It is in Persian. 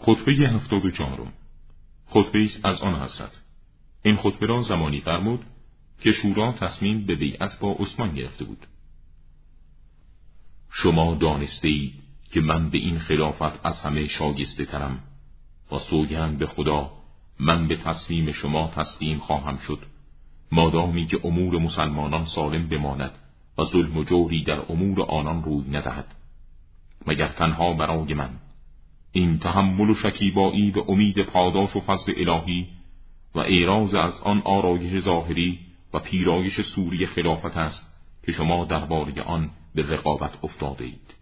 خطبه هفتاد و چهارم. خطبه از آن حضرت. این خطبه را زمانی فرمود که شورا تصمیم به بیعت با عثمان گرفته بود. شما دانسته اید که من به این خلافت از همه شاگسته ترم و سوگند به خدا من به تصمیم شما تسلیم خواهم شد. مادامی که امور مسلمانان سالم بماند و ظلم و جوری در امور آنان روی ندهد. مگر تنها برای من این تحمل و شکیبایی و امید پاداش و فضل الهی و ایراز از آن آرایش ظاهری و پیرایش سوری خلافت است که شما درباره آن به رقابت افتاده اید.